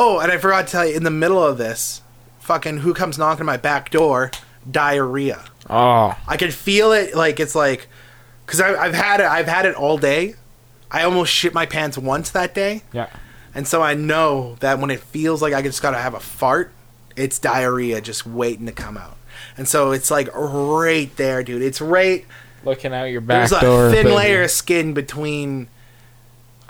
Oh, and I forgot to tell you, in the middle of this, fucking who comes knocking on my back door? Diarrhea. Oh, I can feel it. Like it's like, cause I, I've had it. I've had it all day. I almost shit my pants once that day, yeah. and so I know that when it feels like I just gotta have a fart, it's diarrhea just waiting to come out. And so it's like right there, dude. It's right. Looking out your back There's a door. thin baby. layer of skin between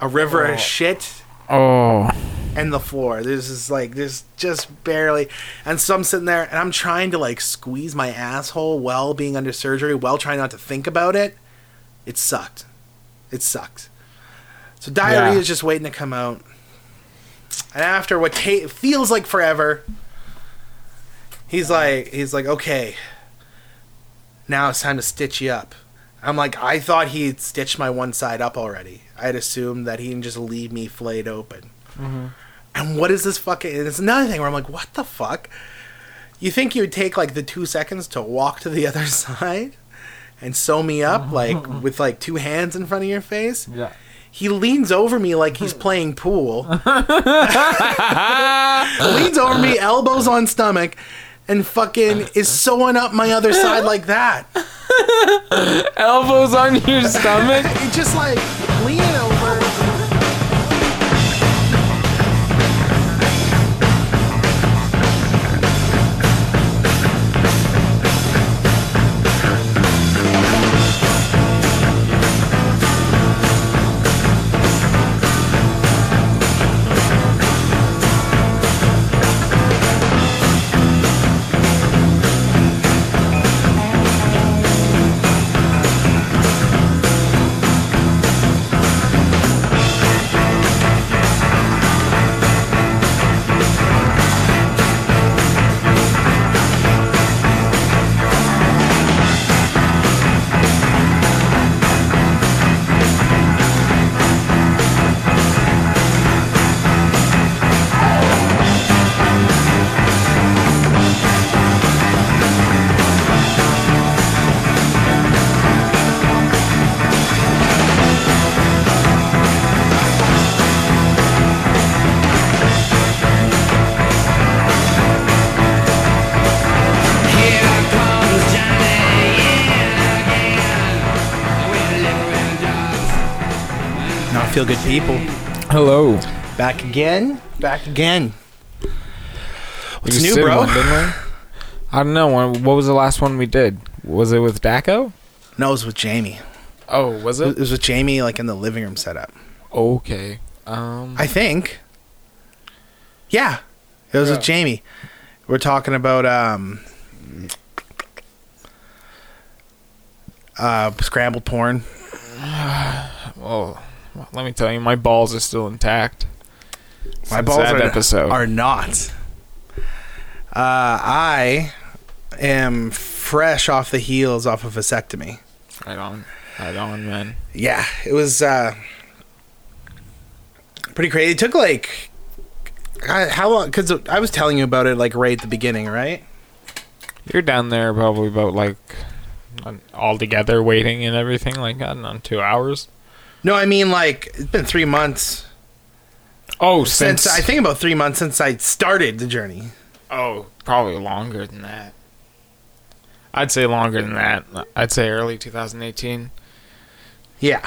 a river Oh. of shit Oh, and the floor. There's just like there's just barely, and so I'm sitting there and I'm trying to like squeeze my asshole while being under surgery, while trying not to think about it. It sucked. It sucked. So diarrhea Yeah. is just waiting to come out, and after what feels like forever, he's like he's like okay. Now it's time to stitch you up. I'm like, I thought he'd stitched my one side up already. I'd assume that he'd just leave me flayed open. Mm-hmm. And what is this fucking? It's another thing where I'm like, what the fuck? You think you would take like the two seconds to walk to the other side and sew me up like with like two hands in front of your face? yeah. He leans over me like he's playing pool. leans over me, elbows on stomach, and fucking is sewing up my other side like that. Elbows on your stomach. He just like leaning over. Feel good people. Hello. Back again. Back again. What's We new, bro? one, didn't we? I don't know. When- What was the last one we did? Was it with Daco? No, it was with Jamie. Oh, was It it? was with Jamie, like in the living room setup. Okay. Um. I think. Yeah, it was Yeah. with Jamie. We're talking about um, uh, scrambled porn. well, let me tell you, my balls are still intact. My balls that are, episode. are not. Uh, I am fresh off the heels off of vasectomy. right on. Right on, man. Yeah, it was uh, pretty crazy. It took like how long? Because I was telling you about it like right at the beginning, right? You're down there probably about like all together waiting and everything like I don't know, two hours. No, I mean like it's been three months Oh, since, since, I think about three months since I started the journey. oh, probably longer than that. I'd say longer than that. I'd say early 2018 Yeah,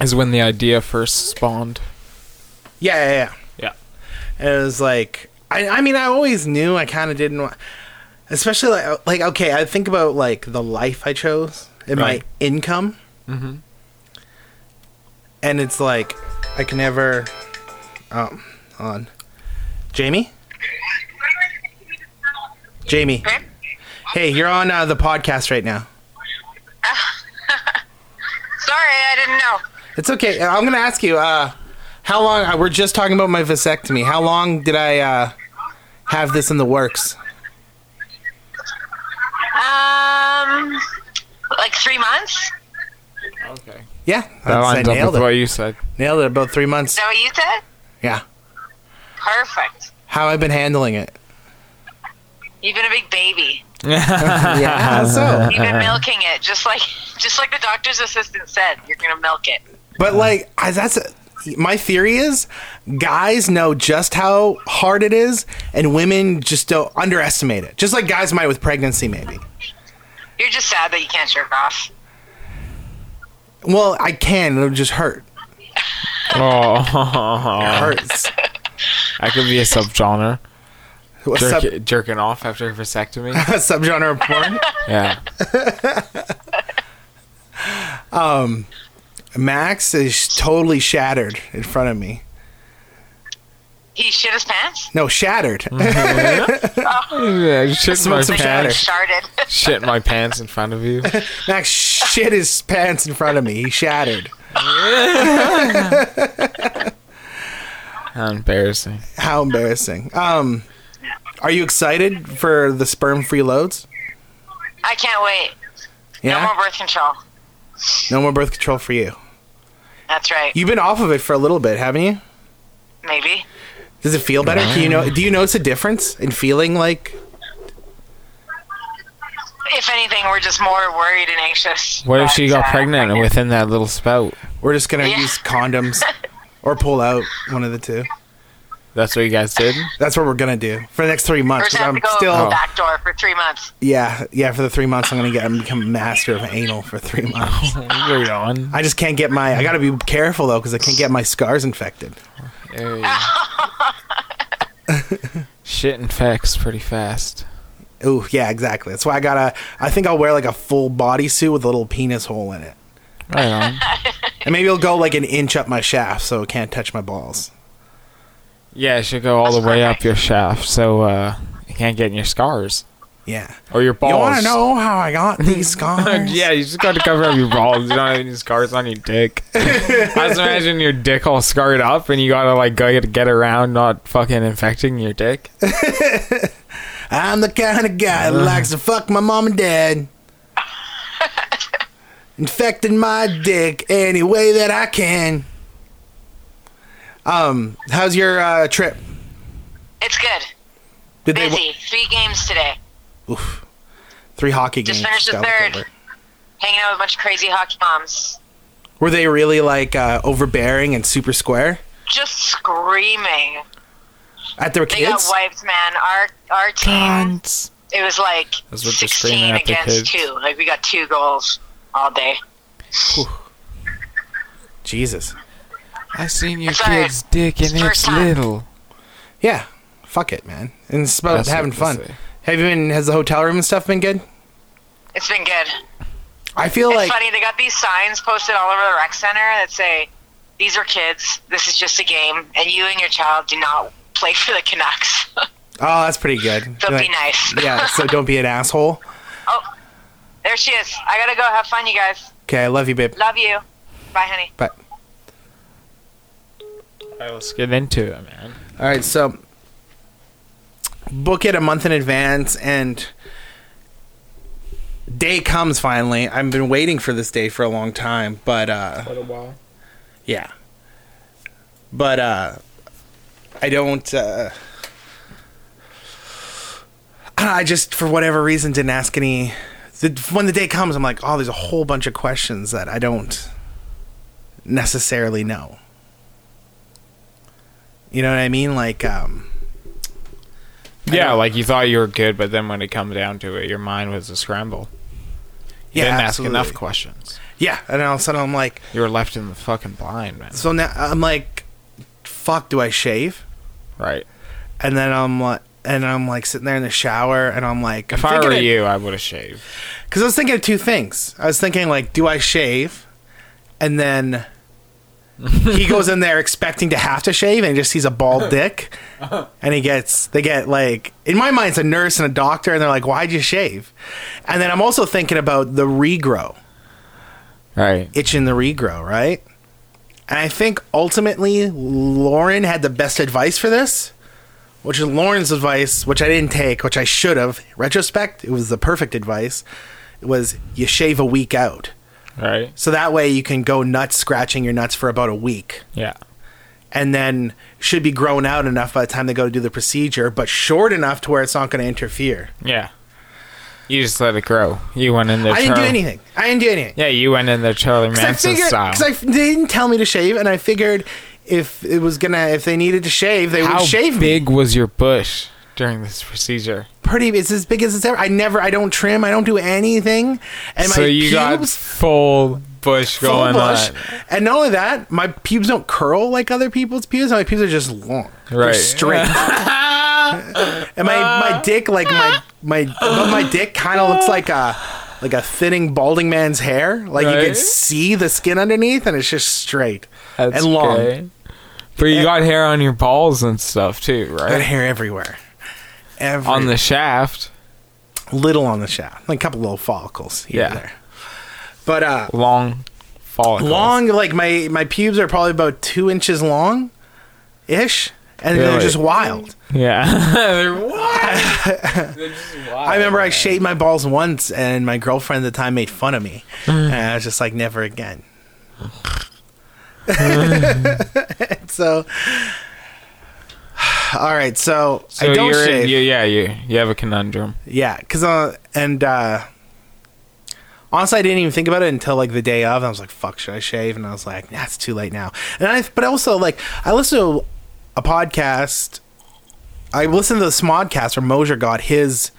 is when the idea first spawned. yeah, yeah. yeah. Yeah. And it was like I, I mean, I always knew I kind of didn't want, especially like like okay, I think about like the life I chose and Right. my income, Mm-hmm. And it's like I can never. Um, on, Jamie. Jamie. Hey, you're on uh, the podcast right now. Sorry, I didn't know. It's okay. I'm gonna ask you. Uh, how long? Uh, we're just talking about my vasectomy. How long did I uh, have this in the works? Um, like three months. Okay. Yeah, That that's, I up nailed with it. what you said. Nailed it. About three months. Is months. that what you said? Yeah. Perfect. How I've been handling it. You've been a big baby. yeah. So? You've been milking it, just like just like the doctor's assistant said. You're gonna milk it. But like, I, that's my theory is guys know just how hard it is, and women just don't underestimate it. Just like guys might with pregnancy, maybe. You're just sad that you can't jerk off. Well, I can. It'll just hurt. Oh, It hurts. I could be a subgenre. What's Jerk, up? jerking off after a vasectomy. Subgenre of porn. Yeah. Um, Max is totally shattered in front of me. He shit his pants. No, shattered. yeah shit my pants. shatter. Started. Shit my pants in front of you. Max shit his pants in front of me. He shattered. How embarrassing. How embarrassing. Um, are you excited for the sperm-free loads? I can't wait. Yeah? No Yeah. more birth control. No more birth control for you. That's right. You've been off of it for a little bit, haven't you? Maybe. Does it feel better? Can you know? Do you notice a difference in feeling like? If anything, we're just more worried and anxious. What if she got uh, pregnant within that little spout? We're just gonna Yeah. use condoms or pull out one of the two. That's what you guys did? That's what we're gonna do for the next three Or months. just 'cause have I'm to go still, back door for three months. yeah, yeah. For the three months, I'm gonna get, I'm become master of anal for three months. You're on. I just can't get my. I gotta be careful though, because I can't get my scars infected. Hey. Shit infects pretty fast. Ooh, yeah, exactly. That's why I gotta. I think I'll wear like a full bodysuit with a little penis hole in it, Right on. and maybe it'll go like an inch up my shaft, so it can't touch my balls. Yeah, it should go all the way up your shaft so uh, you can't get in your scars. Yeah. Or your balls. You want to know how I got these scars? yeah, you just got to cover up your balls. You don't have any scars on your dick. I just imagine your dick all scarred up, and you gotta like go to get around not fucking infecting your dick. I'm the kind of guy that likes to fuck my mom and dad. Infecting my dick any way that I can. Um, how's your uh, trip? It's good. Did Busy. Three games today. They? Oof. Three hockey Just games. Just finished the third. Hanging out with a bunch of crazy hockey moms. Were they really like uh, overbearing and super square Just screaming. at their kids? They kids? got wiped, man. Our our team. Cunts. It was like That's what they're screaming sixteen against two. Like we got two goals all day. Jesus. I seen your Sorry. kid's dick and First it's little. Yeah. Fuck it, man. And it's about That's having fun. say. Have you been? Has the hotel room and stuff been good? It's been good. I feel It's like funny. They got these signs posted all over the rec center that say, "These are kids. This is just a game, and you and your child do not play for the Canucks." oh, that's pretty good. so Like- be nice. yeah. So don't be an asshole. Oh, there she is. I gotta go. Have fun, you guys. Okay, I love you, babe. Love you. Bye, honey. Bye. Alright, let's get into it, man. All right, so book it a month in advance, and day comes finally. I've been waiting for this day for a long time, but uh, Quite a while. yeah, but uh, I don't. Uh, I just, for whatever reason, didn't ask any. The, when the day comes, I'm like, oh, there's a whole bunch of questions that I don't necessarily know. You know what I mean? Like, um, Yeah, like you thought you were good, but then when it comes down to it, your mind was a scramble. You yeah, didn't absolutely. ask enough questions. Yeah, and all of a sudden I'm like, You were left in the fucking blind, man. so now I'm like, fuck, do I shave? Right. And then I'm like, and I'm like sitting there in the shower, and I'm like, If I were you, I would have shaved. because I was thinking of two things. I was thinking like, do I shave? And then he goes in there expecting to have to shave, and he just sees a bald dick, and he gets they get like in my mind it's a nurse and a doctor, and they're like, why'd you shave? And then I'm also thinking about the regrow. Right. itch in the regrow, right? And I think ultimately Lauren had the best advice for this, which is Lauren's advice, which I didn't take, which I should have. Retrospect, it was the perfect advice. It was you shave a week out. Right. So that way you can go nuts scratching your nuts for about a week. Yeah. And then should be grown out enough by the time they go to do the procedure, but short enough to where it's not going to interfere. Yeah. You just let it grow. You went in there. I didn't do anything. I didn't do anything. Yeah, you went in there Charlie Because I figured, style. because I they didn't tell me to shave, and I figured if it was gonna if they needed to shave, they How would shave me. big was your bush during this procedure? Pretty, it's as big as it's ever. I never, I don't trim, I don't do anything, and so my you got pubes full bush full going bush. on. And not only that, my pubes don't curl like other people's pubes. My pubes are just long, They're Right. straight. and my my dick, like my my my dick, kind of looks like a like a thinning balding man's hair. Like you can see the skin underneath, and it's just straight That's and long. great. But you And- got hair on your balls and stuff too, I got right? hair everywhere. Every, On the shaft, little on the shaft, like a couple little follicles here Yeah. and there. But uh, long follicles. long, like my my pubes are probably about two inches long, ish, and they're just wild. Yeah. They're wild. They're just wild. I remember I shaved my balls once, and my girlfriend at the time made fun of me, and I was just like, never again. so, all right, so, So I don't shave. In, you, yeah, you you have a conundrum. Yeah, because uh, and uh, honestly, I didn't even think about it until like the day of. I was like, "Fuck, should I shave?" And I was like, "Nah, it's too late now." And I, but also like, I listened to a podcast. I listened to the Smodcast where Mosier got his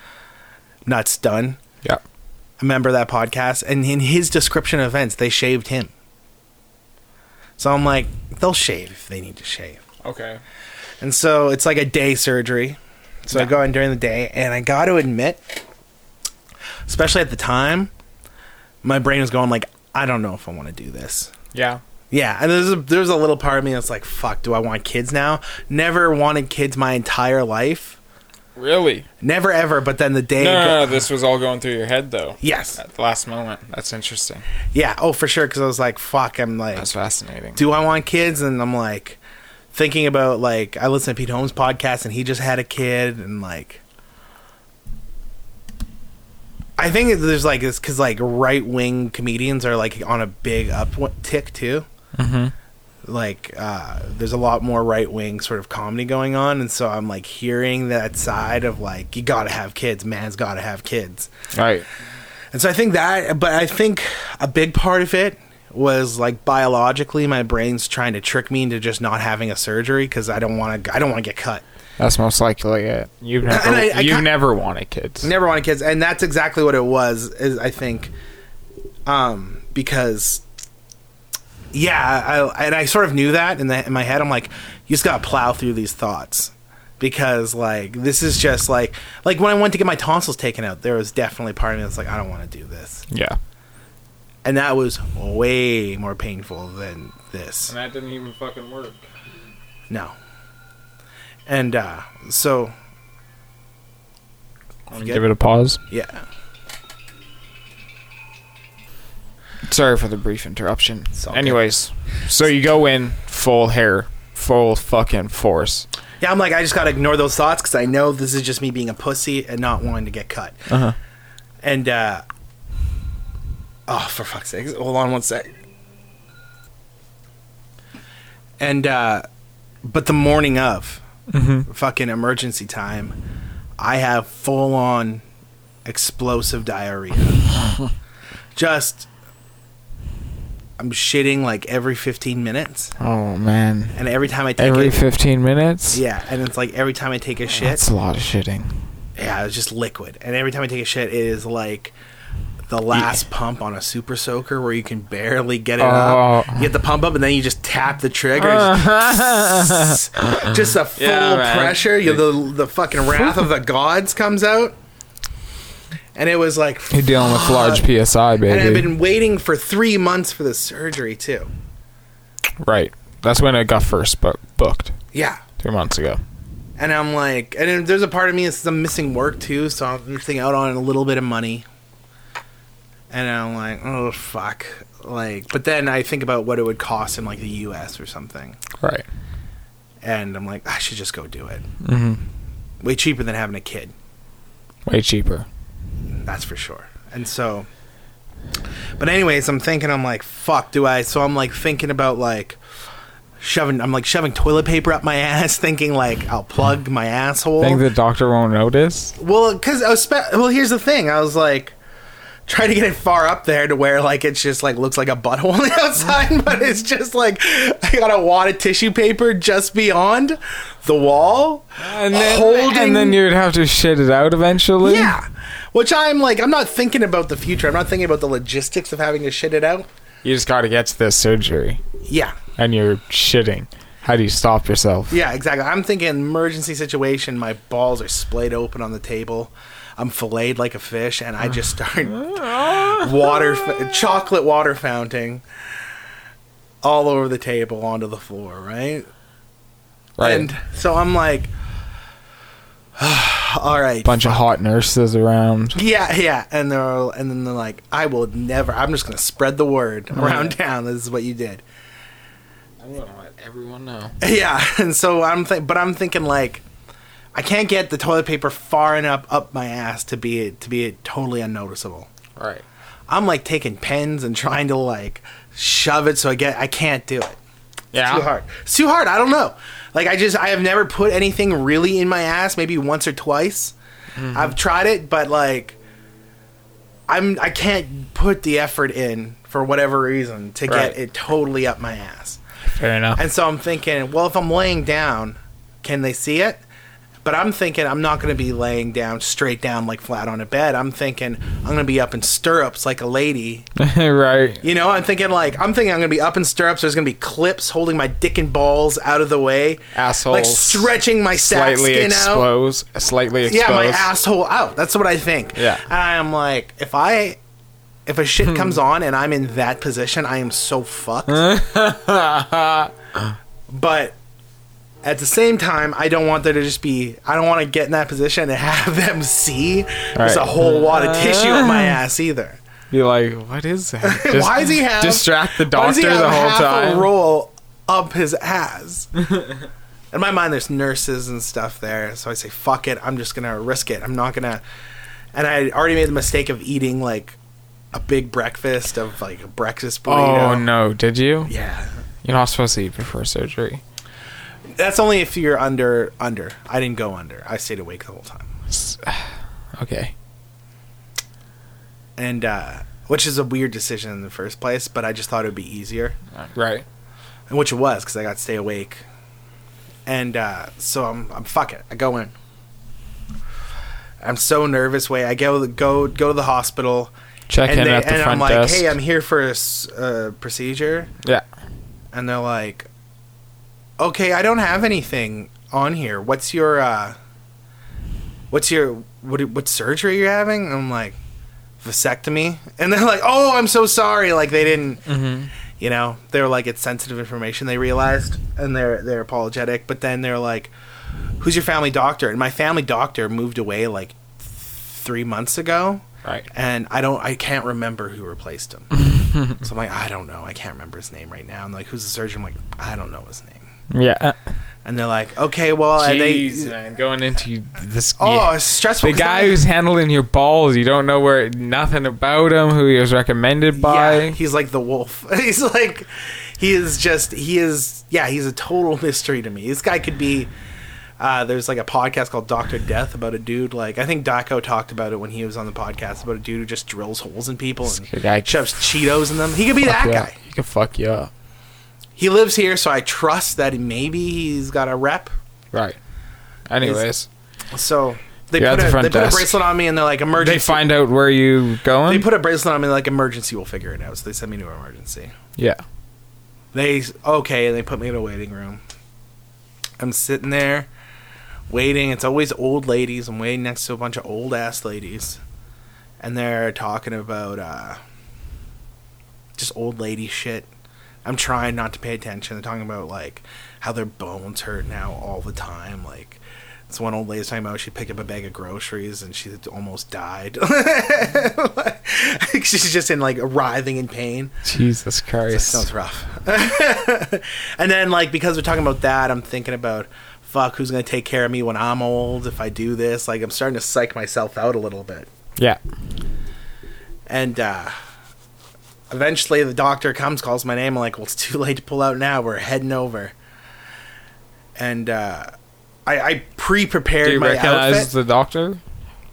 nuts done. Yeah. I remember that podcast, and in his description of events, they shaved him. So I'm like, they'll shave if they need to shave. Okay. And so it's like a day surgery. So I go in during the day, and I got to admit, especially at the time, my brain was going like, I don't know if I want to do this. Yeah. Yeah, and there's a, there's a little part of me that's like, fuck, do I want kids now? Never wanted kids my entire life. Really? Never ever. But then the day, No, go- no, this was all going through your head though. yes, At the last moment. That's interesting. yeah, oh for sure, because I was like, fuck, I'm like, That's fascinating. do I want kids? And I'm like thinking about like I listened to Pete Holmes' podcast and he just had a kid and like I think there's like this because like right wing comedians are like on a big uptick too. Mhm. Like uh, there's a lot more right wing sort of comedy going on, and so I'm like hearing that side of like you gotta have kids, man's gotta have kids. Right. And so I think that, but I think a big part of it was like biologically, my brain's trying to trick me into just not having a surgery because I don't want to. I don't want to get cut. That's most likely it. You've never I- I you've never wanted kids. Never wanted kids, and that's exactly what it was. Is I think, um, because yeah, I and I sort of knew that in the in my head. I'm like, you just gotta plow through these thoughts because like this is just like like when I went to get my tonsils taken out, there was definitely part of me that's like, I don't want to do this. Yeah. And that was way more painful than this. And that didn't even fucking work. No. And uh, so Give it a pause. yeah, Sorry for the brief interruption. It's good. Anyways, so you go in full hair, full fucking force. yeah. I'm like, I just gotta ignore those thoughts because I know this is just me being a pussy and not wanting to get cut. Uh huh. And uh, oh, for fuck's sake, hold on one sec. And uh, but the morning of Mm-hmm. fucking emergency time, I have full on explosive diarrhea. Just I'm shitting like every 15 minutes, Oh man. and every time I take Every it, 15 minutes. yeah, and it's like every time I take a shit, That's a lot of shitting. yeah, it's just liquid, and every time I take a shit, it is like the last pump on a super soaker where you can barely get it oh. up. Oh. You get the pump up, and then you just tap the trigger. Just, uh-huh. just a full Yeah, man. pressure. You the the fucking wrath of the gods comes out, and it was like, You're dealing with large PSI, baby. and I've been waiting for three months for the surgery too. right. That's when I got first bu- booked. Yeah. Three months ago. And I'm like, and there's a part of me that's I'm missing work too, so I'm missing out on a little bit of money. And I'm like, oh fuck, like, but then I think about what it would cost in like the U.S. or something, Right. and I'm like, I should just go do it. Mm-hmm. Way cheaper than having a kid, Way cheaper. that's for sure. And so, but anyways, I'm thinking, I'm like, fuck, do I? So I'm like thinking about like shoving, I'm like shoving toilet paper up my ass, thinking like I'll plug my asshole. Think the doctor won't notice? Well, because I was spe- well. Here's the thing. I was like, try to get it far up there to where like it's just like looks like a butthole on the outside, but it's just like I got a wad of tissue paper just beyond the wall, And then, holding. and then you'd have to shit it out eventually. yeah, which I'm like I'm not thinking about the future. I'm not thinking about the logistics of having to shit it out. You just got to get to this surgery, Yeah, and you're shitting. How do you stop yourself? yeah, exactly. I'm thinking emergency situation. My balls are splayed open on the table. I'm filleted like a fish, and I just start water, chocolate water fountain all over the table onto the floor, right? Right. And so I'm like, all right, bunch of hot nurses around. yeah, yeah, and they're all, and then they're like, I will never. I'm just gonna spread the word around town. This is what you did. I'm gonna let everyone know. Yeah, and so I'm think, but I'm thinking like, I can't get the toilet paper far enough up my ass to be to be totally unnoticeable. Right. I'm like taking pens and trying to like shove it so I get I can't do it. Yeah. too hard. It's too hard. I don't know. Like I just I have never put anything really in my ass. Maybe once or twice. Mm-hmm. I've tried it, but like I'm I can't put the effort in for whatever reason to Right. get it totally up my ass. Fair enough. And so I'm thinking, well, if I'm laying down, can they see it? But I'm thinking I'm not going to be laying down straight down like flat on a bed. I'm thinking I'm going to be up in stirrups like a lady right. you know, I'm thinking like I'm thinking I'm gonna be up in stirrups. There's gonna be clips holding my dick and balls out of the way, Asshole. like stretching my sack skin out. exposed. Slightly exposed. Yeah, my asshole out. That's what I think. Yeah. and I'm like, if I, if a shit comes on and I'm in that position, I am so fucked. but at the same time, I don't want there to just be. I don't want to get in that position and have them see there's a whole wad of tissue in my uh. ass either. Be like, what is that? Just why does he have distract the why does he doctor have the whole half time? A roll up his ass. In my mind, there's nurses and stuff there, so I say, "Fuck it, I'm just gonna risk it. I'm not gonna." And I already made the mistake of eating like a big breakfast of like a breakfast oh, burrito. Oh no! Did you? Yeah, You're not supposed to eat before surgery. That's only if you're under under. I didn't go under. I stayed awake the whole time, Okay. and uh, which is a weird decision in the first place. But I just thought it would be easier. Right. and which it was because I got to stay awake. And uh, so I'm, I'm fuck it. I go in. I'm so nervous. Way I go go go to the hospital, Check and, in they, at the and front I'm like, desk. "Hey, I'm here for a uh, procedure," yeah. and they're like, "Okay, I don't have anything on here. What's your uh, what's your what what surgery you're having?" And I'm like, "Vasectomy," and they're like, "Oh, I'm so sorry." Like they didn't Mm-hmm. you know they're like it's sensitive information they realized and they're they're apologetic but then they're like who's your family doctor and my family doctor moved away like three months ago Right. and i don't i can't remember who replaced him so i'm like i don't know i can't remember his name right now and like who's the surgeon i'm like i don't know his name Yeah. and they're like okay well and Jeez, they man, going into this. oh yeah. it's stressful the 'cause guy I- who's handling your balls, you don't know where nothing about him, who he was recommended by. yeah, he's like the wolf he's like he is just he is yeah he's a total mystery to me this guy could be uh, there's like a podcast called Doctor Death about a dude like I think Daco talked about it when he was on the podcast about a dude who just drills holes in people and This guy shoves Cheetos in them. He could be that Fuck you up. guy. He could fuck you up. He lives here, so I trust that maybe he's got a rep. Right. Anyways, So they You're at put, the a, front they put a desk. bracelet on me and they're like emergency. they find out where you going. they put a bracelet on me like emergency. We'll figure it out. So they send me to emergency. yeah. They okay, and they put me in a waiting room. I'm sitting there waiting. It's always old ladies. I'm waiting next to a bunch of old ass ladies, and they're talking about uh, just old lady shit. I'm trying not to pay attention. They're talking about like how their bones hurt now all the time. Like this one old lady's talking about she picked up a bag of groceries and she almost died. She's just in like writhing in pain. Jesus That Christ. sounds rough. and then, like, because we're talking about that, I'm thinking about, fuck, who's going to take care of me when I'm old if I do this? Like, I'm starting to psych myself out a little bit. yeah. And, uh, eventually the doctor comes, calls my name. I'm like, well, it's too late to pull out now. We're heading over. And, uh, I, I pre Do you my recognize outfit. the doctor?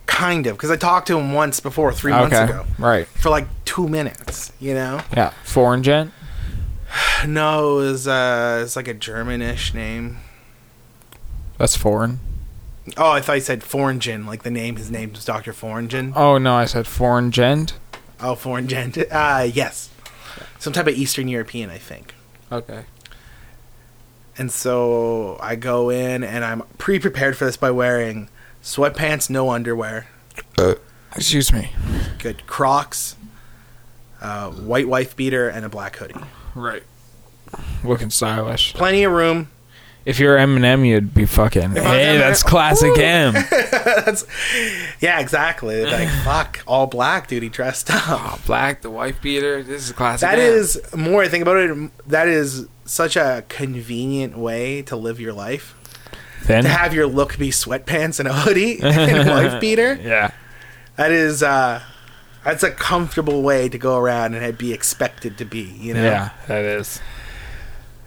kind of, because I talked to him once before, three months Okay. ago, Right. for like two minutes. You know? Yeah. Foreign gent. No, it was uh, it's like a Germanish name. That's foreign. Oh, I thought you said Foringen, like the name. His name was Doctor Foringen. Oh no, I said foreign gent. Oh, Foringen. Uh, yes, some type of Eastern European, I think. Okay. And so I go in, and I'm pre-prepared for this by wearing sweatpants, no underwear, Excuse me. good Crocs, uh, white wife beater, and a black hoodie. Right. Looking stylish. Plenty of room. If you're Eminem, you'd be fucking. Hey, Eminem- that's classic M. That's yeah, exactly. Like fuck, all black, dude. He dressed up. Oh, black, the wife beater. This is classic. That M. is more I think about it. That is such a convenient way to live your life. Then. To have your look be sweatpants and a hoodie and a wife beater. yeah. That is uh that's a comfortable way to go around and be expected to be, you know. Yeah, that is.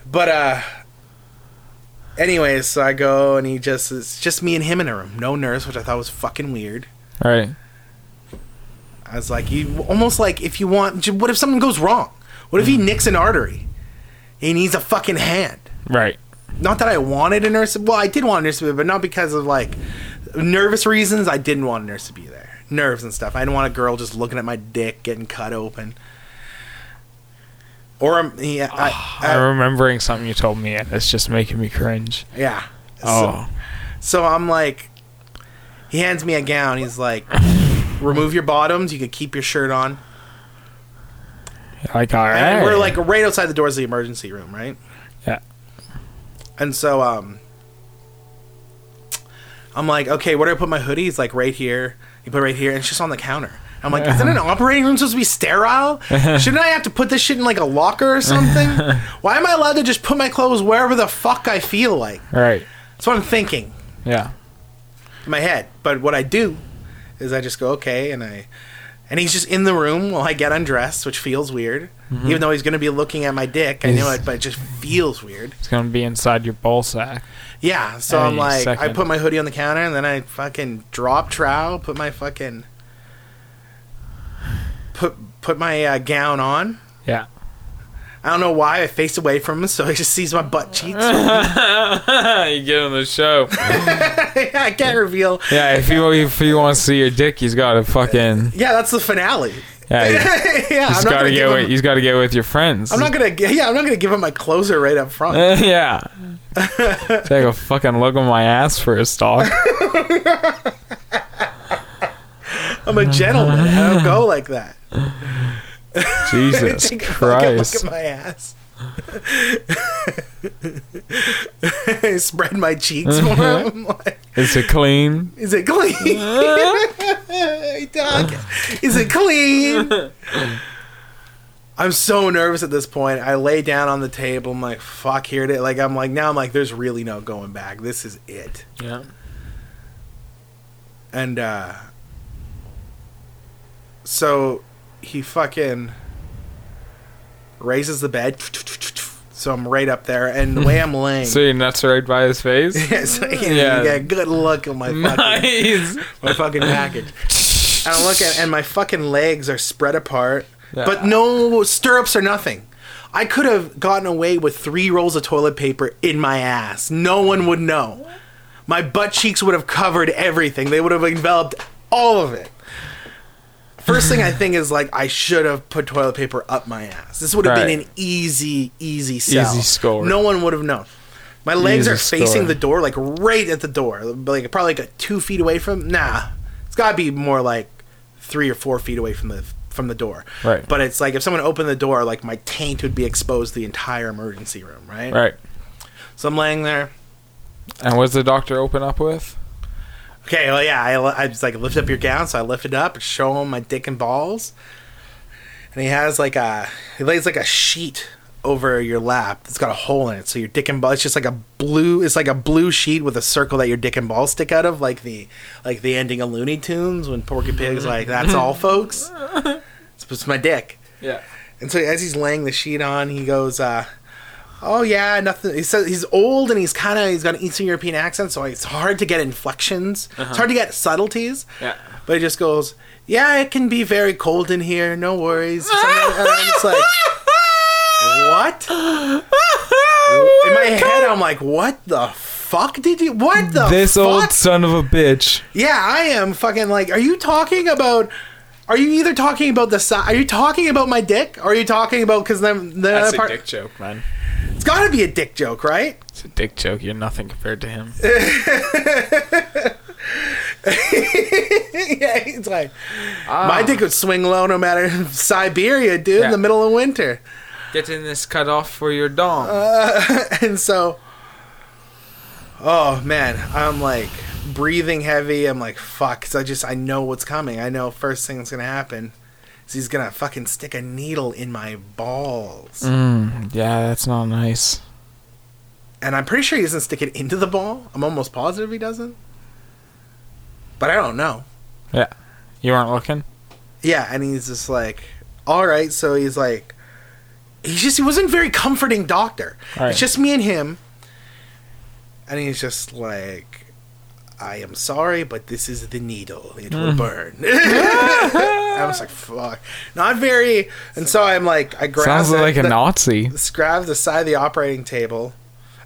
But uh anyways, so I go and he just it's just me and him in a room. No nurse, which I thought was fucking weird. Right. I was like, you almost like if you want what if something goes wrong? What if he mm. nicks an artery? He needs a fucking hand. Right. not that I wanted a nurse. Well, I did want a nurse to be, there, but not because of like nervous reasons. I didn't want a nurse to be there, nerves and stuff. I didn't want a girl just looking at my dick getting cut open. Or um, yeah, I, I'm remembering something you told me, and it's just making me cringe. yeah. Oh. So, so I'm like, he hands me a gown. He's like, remove your bottoms. You could keep your shirt on. Like, all right. And we're like right outside the doors of the emergency room, right? Yeah. And so um I'm like, okay, where do I put my hoodie? He's like right here. You put it right here, and it's just on the counter. I'm like, isn't an operating room supposed to be sterile? Shouldn't I have to put this shit in like a locker or something? Why am I allowed to just put my clothes wherever the fuck I feel like? Right. That's what I'm thinking Yeah. in my head. But what I do is I just go, okay, and I and he's just in the room while I get undressed, which feels weird. Mm-hmm. Even though he's gonna be looking at my dick, I know He's- it, but it just feels weird. It's gonna be inside your ball sack. Yeah, so Any I'm like, I second. put my hoodie on the counter, and then I fucking drop trowel, put my fucking put put my uh, gown on. Yeah. I don't know why I face away from him, so he just sees my butt cheeks. you give him the show. I can't reveal. Yeah, if you if you want to see your dick, he's got to fucking Yeah, that's the finale. yeah. yeah, He's I'm not got to get with he's got to get with your friends. I'm not gonna. Yeah, I'm not gonna give him my closer right up front. yeah. Take a fucking look at my ass for a stalk. I'm a gentleman. I don't go like that. Jesus Take Christ. Look at my ass. Spread my cheeks for him. Like, Is it clean? Is it clean? Hey, dog. Is it clean? I'm so nervous at this point. I lay down on the table. I'm like, fuck, here it is. Like, I'm like, now I'm like, there's really no going back. This is it. Yeah. And, uh, so he fucking raises the bed. So I'm right up there. And the way I'm laying. So your nuts are right by his face. so you, Yeah. you get a good look at my fucking nice. my fucking package. And I look at and my fucking legs are spread apart, Yeah. but no stirrups or nothing. I could have gotten away with three rolls of toilet paper in my ass. No one would know. My butt cheeks would have covered everything. They would have enveloped all of it. First thing I think is like I should have put toilet paper up my ass. This would have been an easy, easy sell. Easy score. No one would have known. My legs Easy are facing score. the door, like right at the door, like probably like two feet away from. Nah, it's got to be more like three or four feet away from the from the door. Right. But it's like if someone opened the door, like my taint would be exposed to the entire emergency room, right? Right. So I'm laying there. And what's the doctor open up with? Okay, well, yeah, I, I just like lift up your gown, so I lift it up and show him my dick and balls. And he has like a, he lays like a sheet over your lap that's got a hole in it, so your dick and balls. It's just like a blue. It's like a blue sheet with a circle that your dick and balls stick out of, like the like the ending of Looney Tunes when Porky Pig's like, "That's all, folks." It's, it's my dick. Yeah. And so as he's laying the sheet on, he goes, uh, oh yeah, nothing. He says he's old and he's kind of he's got an Eastern European accent, so it's hard to get inflections. It's uh-huh. hard to get subtleties. Yeah. But he just goes, yeah, it can be very cold in here. No worries. Something- and I'm just like, what? In my head, I'm like, what the fuck did you? What the this fuck? old son of a bitch. Yeah, I am fucking like. Are you talking about? Are you either talking about the size? Are you talking about my dick? Or are you talking about because then the That's other a part? dick joke, man. It's got to be a dick joke, right? It's a dick joke. You're nothing compared to him. yeah, it's like my ah. dick would swing low no matter Siberia, dude, in the middle of winter. Getting this cut off for your dong. Uh, and so oh man i'm like breathing heavy i'm like fuck 'cause i just i know what's coming i know first thing that's gonna happen is he's gonna fucking stick a needle in my balls Mm, yeah, that's not nice. and i'm pretty sure he doesn't stick it into the ball i'm almost positive he doesn't but i don't know Yeah. You weren't looking? yeah and he's just like all right so he's like he's just he wasn't a very comforting doctor Right. it's just me and him and he's just like i am sorry but this is the needle it will Mm. burn i was like fuck not very and so i'm like i grab Sounds the, like a the, Nazi. grab the side of the operating table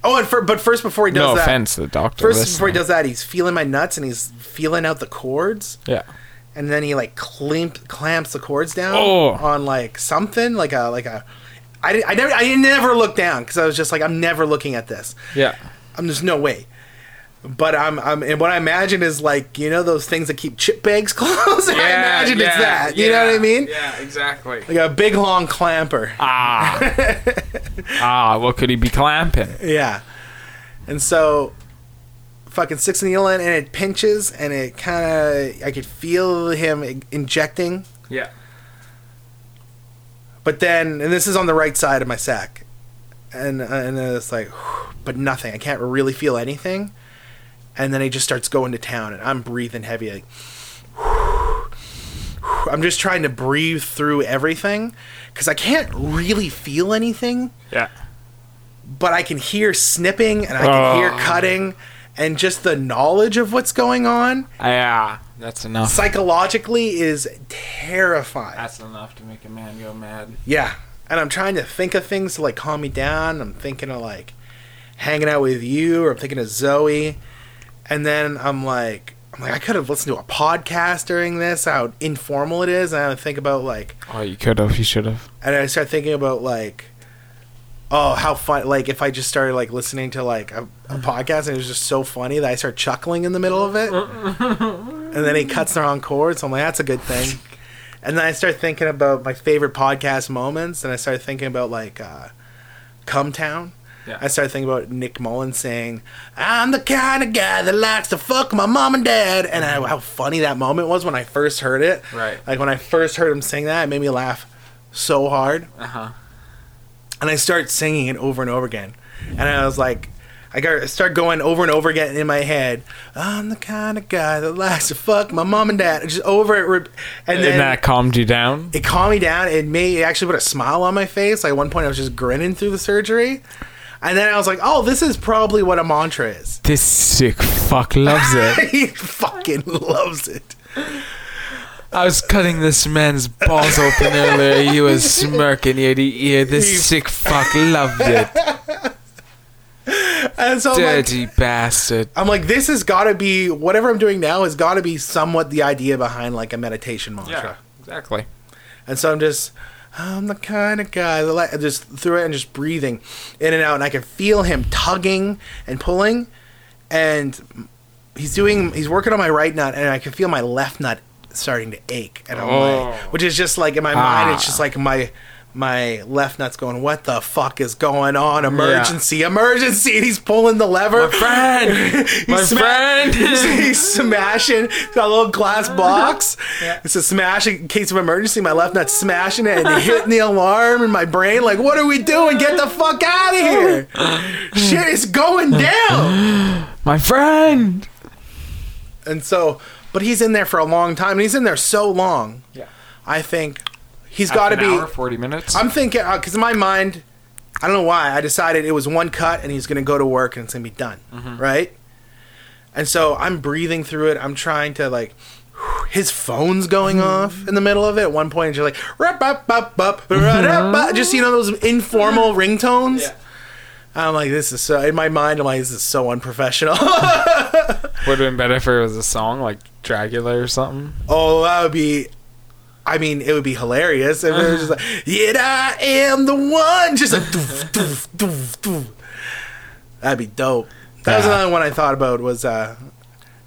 oh and for, but first before he does No that offense, the doctor. first listening. before he does that he's feeling my nuts and he's feeling out the cords Yeah. and then he like clamp, clamps the cords down Oh. on like something like a like a I, I never I never looked down because I was just like I'm never looking at this Yeah. I'm there's no way but I'm I'm and what I imagine is like you know those things that keep chip bags closed I imagine it's that you know what I mean Yeah, exactly. like a big long clamper Ah. ah, what could he be clamping? yeah and so fucking sticks the needle in and it pinches and it kind of I could feel him injecting Yeah. But then, and this is on the right side of my sack, and and it's like, but nothing. I can't really feel anything, and then he just starts going to town, and I'm breathing heavy. Like, I'm just trying to breathe through everything because I can't really feel anything, Yeah. but I can hear snipping and I can hear Oh. cutting, and just the knowledge of what's going on Yeah. That's enough. psychologically is terrifying. That's enough to make a man go mad. Yeah. And I'm trying to think of things to like calm me down. I'm thinking of like hanging out with you or I'm thinking of Zoe. And then I'm like I'm like I could have listened to a podcast during this, how informal it is, and I think about like Oh, you could have. You should have. and I start thinking about like oh how fun like if I just started like listening to like a, a podcast and it was just so funny that I start chuckling in the middle of it. and then he cuts the wrong cord, so I'm like, that's a good thing. And then I start thinking about my favorite podcast moments, and I started thinking about like uh, Cum Town. Yeah. I started thinking about Nick Mullen saying, "I'm the kind of guy that likes to fuck my mom and dad," and I, how funny that moment was when I first heard it. Right. Like when I first heard him sing that, it made me laugh so hard, Uh huh. and I started singing it over and over again, and I was like. I got start going over and over again in my head. I'm the kind of guy that likes to fuck my mom and dad. Just over it, rep- and And then that calmed you down. it calmed me down. It made it actually put a smile on my face. Like at one point, I was just grinning through the surgery, and then I was like, "Oh, this is probably what a mantra is." This sick fuck loves it. he fucking loves it. I was cutting this man's balls open earlier. He was smirking ear to ear. This sick fuck loved it. And so I'm like, bastard. I'm like, this has got to be whatever I'm doing now has got to be somewhat the idea behind like a meditation mantra. Yeah, exactly. And so I'm just, I'm the kind of guy that like, just through it and just breathing in and out, and I can feel him tugging and pulling, and he's doing, he's working on my right nut, and I can feel my left nut starting to ache, and I'm Oh. like, which is just like in my mind, Ah. it's just like my. My left nut's going. What the fuck is going on? Emergency! Emergency! And he's pulling the lever. My friend! He's My friend! he's, smashing. A little glass box. It's a smash in case of emergency. My left nut's smashing it and hitting the alarm in my brain. Like, what are we doing? Get the fuck out of here! Shit is going down. My friend! And so, but he's in there for a long time, and he's in there so long. Yeah. I think he's got to be. Hour, 40 minutes. I'm thinking uh, because in my mind, I don't know why. I decided it was one cut and he's gonna go to work and it's gonna be done, mm-hmm. right? And so I'm breathing through it. I'm trying to like. His phone's going mm-hmm. off in the middle of it. At one point, you're like, "Rup, up, up, up, up," just you know those informal mm-hmm. ringtones. I'm like, this is so. In my mind, I'm like, this is so unprofessional. Would have been better if it was a song like Dracula or something. oh, that would be. I mean, it would be hilarious if it was just like, "Yet I am the one," just like, doof, doof, doof, doof. That'd be dope. That was another one I thought about was uh,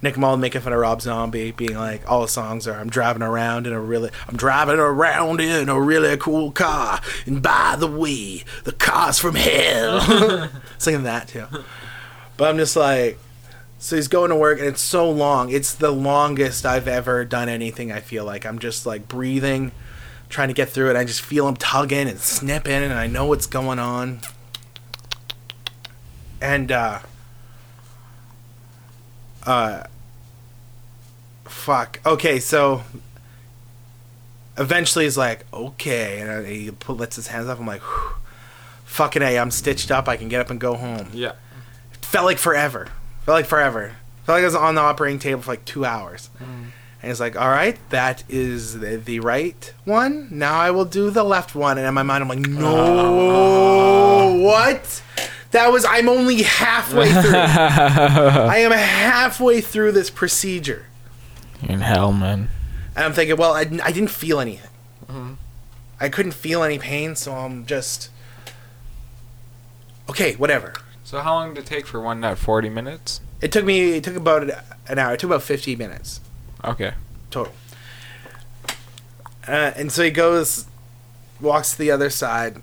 Nick Mullen making fun of Rob Zombie, being like, all the songs are, "I'm driving around in a really, I'm driving around in a really cool car, and by the way, the car's from hell." Singing that too, but I'm just like, so he's going to work and it's so long. It's the longest I've ever done anything. I feel like I'm just like breathing, trying to get through it. I just feel him tugging and snipping, and I know what's going on. And uh, uh, fuck. Okay, so eventually he's like, okay, and he put, lets his hands off. I'm like, Whew. fucking a, I'm stitched up. I can get up and go home Yeah. felt like forever. Felt like forever. I Felt like I was on the operating table for like two hours. Mm. And it's like, all right, that is the, the right one. Now I will do the left one. And in my mind, I'm like, no, oh. what? That was. I'm only halfway through. I am halfway through this procedure, In hell, man. and I'm thinking, well, I, I didn't feel anything. Mm-hmm. I couldn't feel any pain, so I'm just okay. Whatever. So how long did it take for one nut? Forty minutes. It took me. It took about an hour. It took about 50 minutes. Okay. total. Uh, and so he goes, walks to the other side,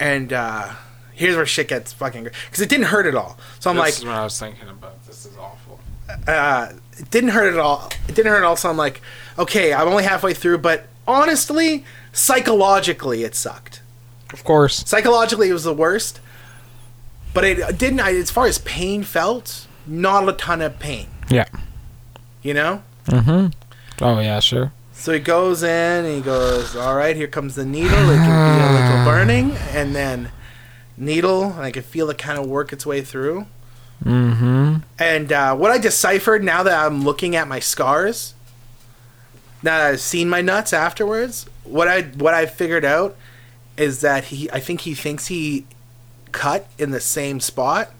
and uh, here's where shit gets fucking because it didn't hurt at all. So I'm like this like, is what I was thinking about. This is awful. uh, it didn't hurt at all. It didn't hurt at all. So I'm like, okay, I'm only halfway through, but honestly, psychologically, it sucked. Of course. Psychologically, it was the worst. But it didn't. I, as far as pain felt, not a ton of pain. Yeah. You know. Mm-hmm. Oh yeah, sure. So he goes in and he goes, All right, here comes the needle. It can be a little burning. And then needle, and I can feel it kind of work its way through. Mm-hmm. And uh, what I deciphered now that I'm looking at my scars, now that I've seen my nuts afterwards, what I what I figured out is that he I think he thinks he cut in the same spot,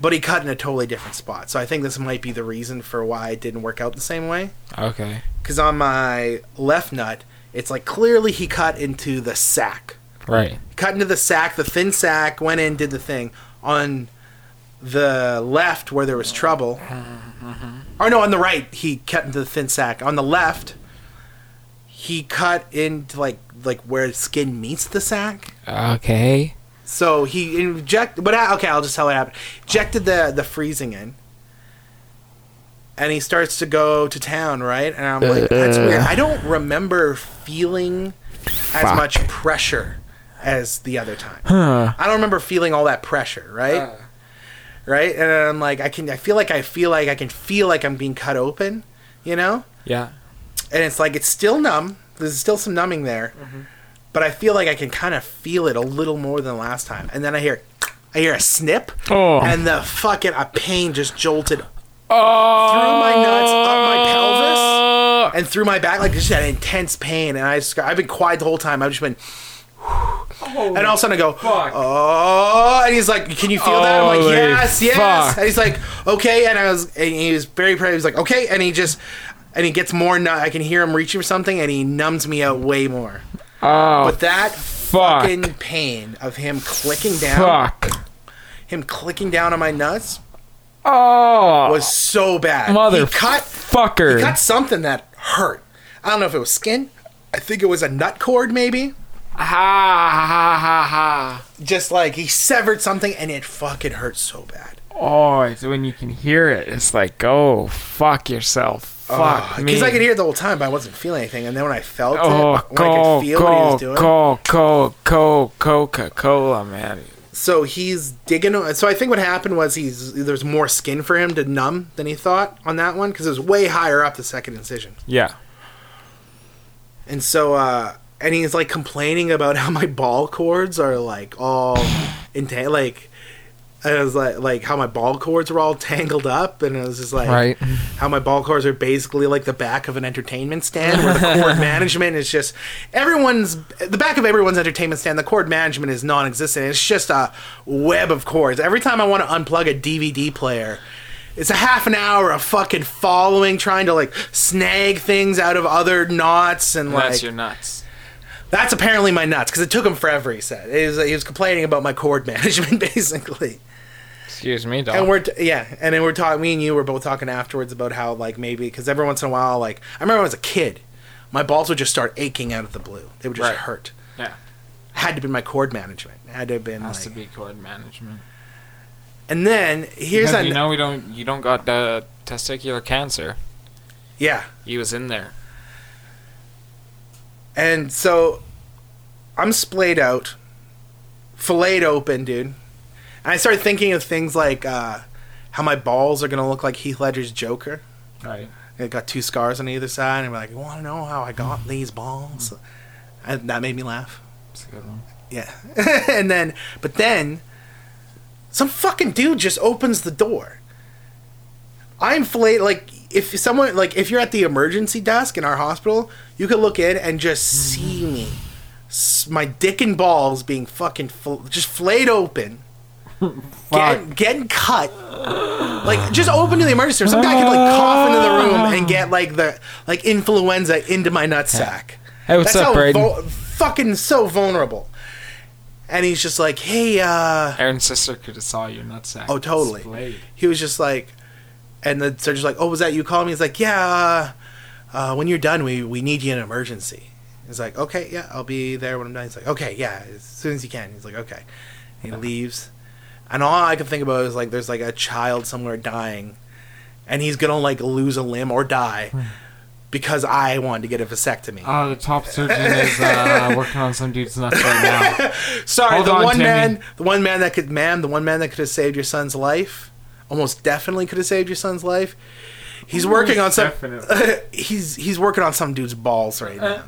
but he cut in a totally different spot. So I think this might be the reason for why it didn't work out the same way. Okay. Because on my left nut, it's like clearly he cut into the sack. Right. Cut into the sack, the thin sack, went in, did the thing. On the left, where there was trouble, mm-hmm. or no, on the right, he cut into the thin sack. On the left, he cut into like like where skin meets the sack. Okay. So he inject, but I- okay, I'll just tell what happened. Injected the the freezing in, and he starts to go to town, right? And I'm like, that's uh. weird. I don't remember feeling as Fuck. much pressure as the other time. Huh. I don't remember feeling all that pressure, right? Uh. right? And I'm like, I can, I feel like I feel like I can feel like I'm being cut open, you know? Yeah. and it's like it's still numb. There's still some numbing there, mm-hmm. But I feel like I can kind of feel it a little more than last time. And then I hear, I hear a snip, Oh. and the fucking a pain just jolted Oh. through my nuts, up my pelvis, oh. and through my back, like just that intense pain. And I just, I've been quiet the whole time. I've just been. And all of a sudden I go, fuck. oh, and he's like, can you feel that? I'm like, yes, yes. fuck. And he's like, okay, and I was, and he was very proud. He was like, okay, and he just, and he gets more. Nu- I can hear him reaching for something, and he numbs me out way more. Oh. But that fuck. fucking pain of him clicking down, Fuck. him clicking down on my nuts, Oh. was so bad. Mother he cut, fucker. he cut something that hurt. I don't know if it was skin. I think it was a nut cord, maybe. Ha ha ha ha. Just like he severed something, and it fucking hurt so bad. Oh, it's when you can hear it, it's like, go fuck yourself. Fuck me. Because I could hear it the whole time, but I wasn't feeling anything. And then when I felt Oh, it, when I could feel what he was doing. go, go, go, Coca Cola, man. So he's digging. So I think what happened was he's there's more skin for him to numb than he thought on that one because it was way higher up the second incision. Yeah. And so uh, and he's like complaining about how my ball cords are like all entangled, like. I was like, like how my ball cords were all tangled up, and it was just like, Right. how my ball cords are basically like the back of an entertainment stand, where the cord management is just everyone's the back of everyone's entertainment stand. The cord management is non-existent. It's just a web of cords. Every time I want to unplug a DVD player, it's a half an hour of fucking following, trying to like snag things out of other knots, and like That's your nuts. that's apparently my nuts because it took him forever. He said he was, he was complaining about my cord management basically. Excuse me, dog. And we're t- yeah, and then we're talking. Me and you were both talking afterwards about how like maybe because every once in a while, like I remember when I was a kid, my balls would just start aching out of the blue. They would just Right. hurt. yeah, Had to be my cord management. Had to have been. has to Like, be cord management. and then here's Because an you know we don't you don't got the testicular cancer. yeah, He was in there. and so I'm splayed out, filleted open, dude. And I started thinking of things like uh, how my balls are gonna look like Heath Ledger's Joker. Right. It got two scars on either side, and I'm like, you want to know how I got these balls? And that made me laugh. That's a good one. Yeah. and then, but then, some fucking dude just opens the door. I'm filleted. Like, if someone, like, if you're at the emergency desk in our hospital, you could look in and just see me. My dick and balls being fucking fil- just flayed open. Get, getting cut. Like, just open to the emergency room. Some guy could, like, cough into the room and get, like, the, like, influenza into my nutsack. Hey, what's That's up, how Breydon? vul- fucking so vulnerable. And he's just like, hey, uh, Aaron's sister could have saw your nutsack. Oh, totally. displayed. he was just like, and the surgeon's like, oh, was that you calling me? He's like, yeah, uh, uh, when you're done, we, we need you in an emergency. He's like, okay, yeah, I'll be there when I'm done. He's like, okay, yeah, as soon as you can. He's like, okay. He leaves. And all I can think about is like, there's like a child somewhere dying, and he's gonna like lose a limb or die because I wanted to get a vasectomy. Oh, the top surgeon is uh, working on some dude's nuts right now. Sorry, Hold the on, one Timmy. man, the one man that could, man, the one man that could have saved your son's life, almost definitely could have saved your son's life. He's working on some. definitely. he's he's working on some dude's balls right now,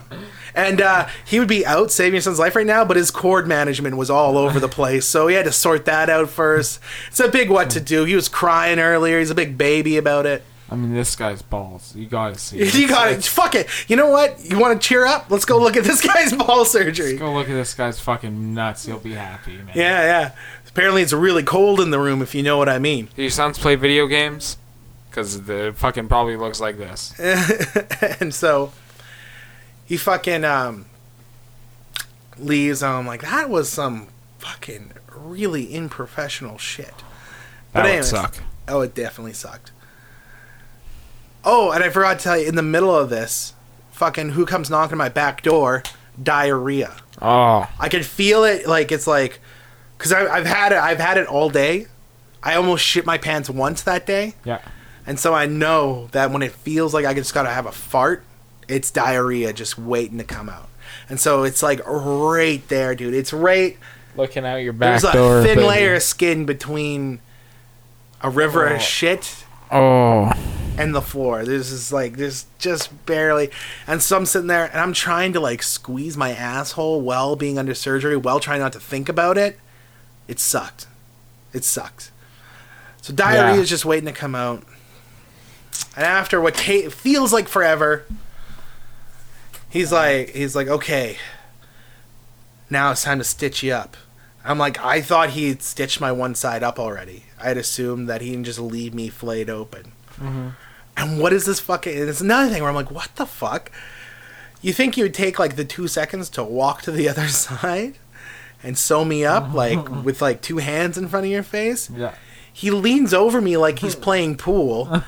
and uh, he would be out saving his son's life right now. But his cord management was all over the place, so he had to sort that out first. It's a big what to do. He was crying earlier. He's a big baby about it. I mean, this guy's balls. You gotta see. You got it. Fuck it. You know what? You want to cheer up? Let's go look at this guy's ball surgery. Go look at this guy's fucking nuts. You'll be happy, man. Yeah, yeah. Apparently, it's really cold in the room, if you know what I mean. Do your sons play video games? Because the fucking probably looks like this. and so he fucking um, leaves, and I'm like, that was some fucking really unprofessional shit. That would anyways, suck. Oh, it definitely sucked. Oh, and I forgot to tell you, in the middle of this, fucking who comes knocking my back door? Diarrhea. Oh, I can feel it, like it's like, because I've had it, I've had it all day. I almost shit my pants once that day. yeah. And so I know that when it feels like I just gotta have a fart, it's diarrhea just waiting to come out. And so it's like right there, dude. It's right. Looking out your back There's a thin layer of skin between a river Oh. of shit Oh, and the floor. This is like there's just barely. And so I'm sitting there and I'm trying to like squeeze my asshole while being under surgery, while trying not to think about it. It sucked. It sucked. So diarrhea Yeah. is just waiting to come out. And after what ta- feels like forever, he's like, he's like, okay, now it's time to stitch you up. I'm like, I thought he'd stitched my one side up already. I'd assumed that he'd just leave me flayed open. Mm-hmm. And what is this fucking? It's another thing where I'm like, what the fuck? You think you would take like the two seconds to walk to the other side and sew me up like with like two hands in front of your face? yeah. He leans over me like he's hmm. playing pool. leans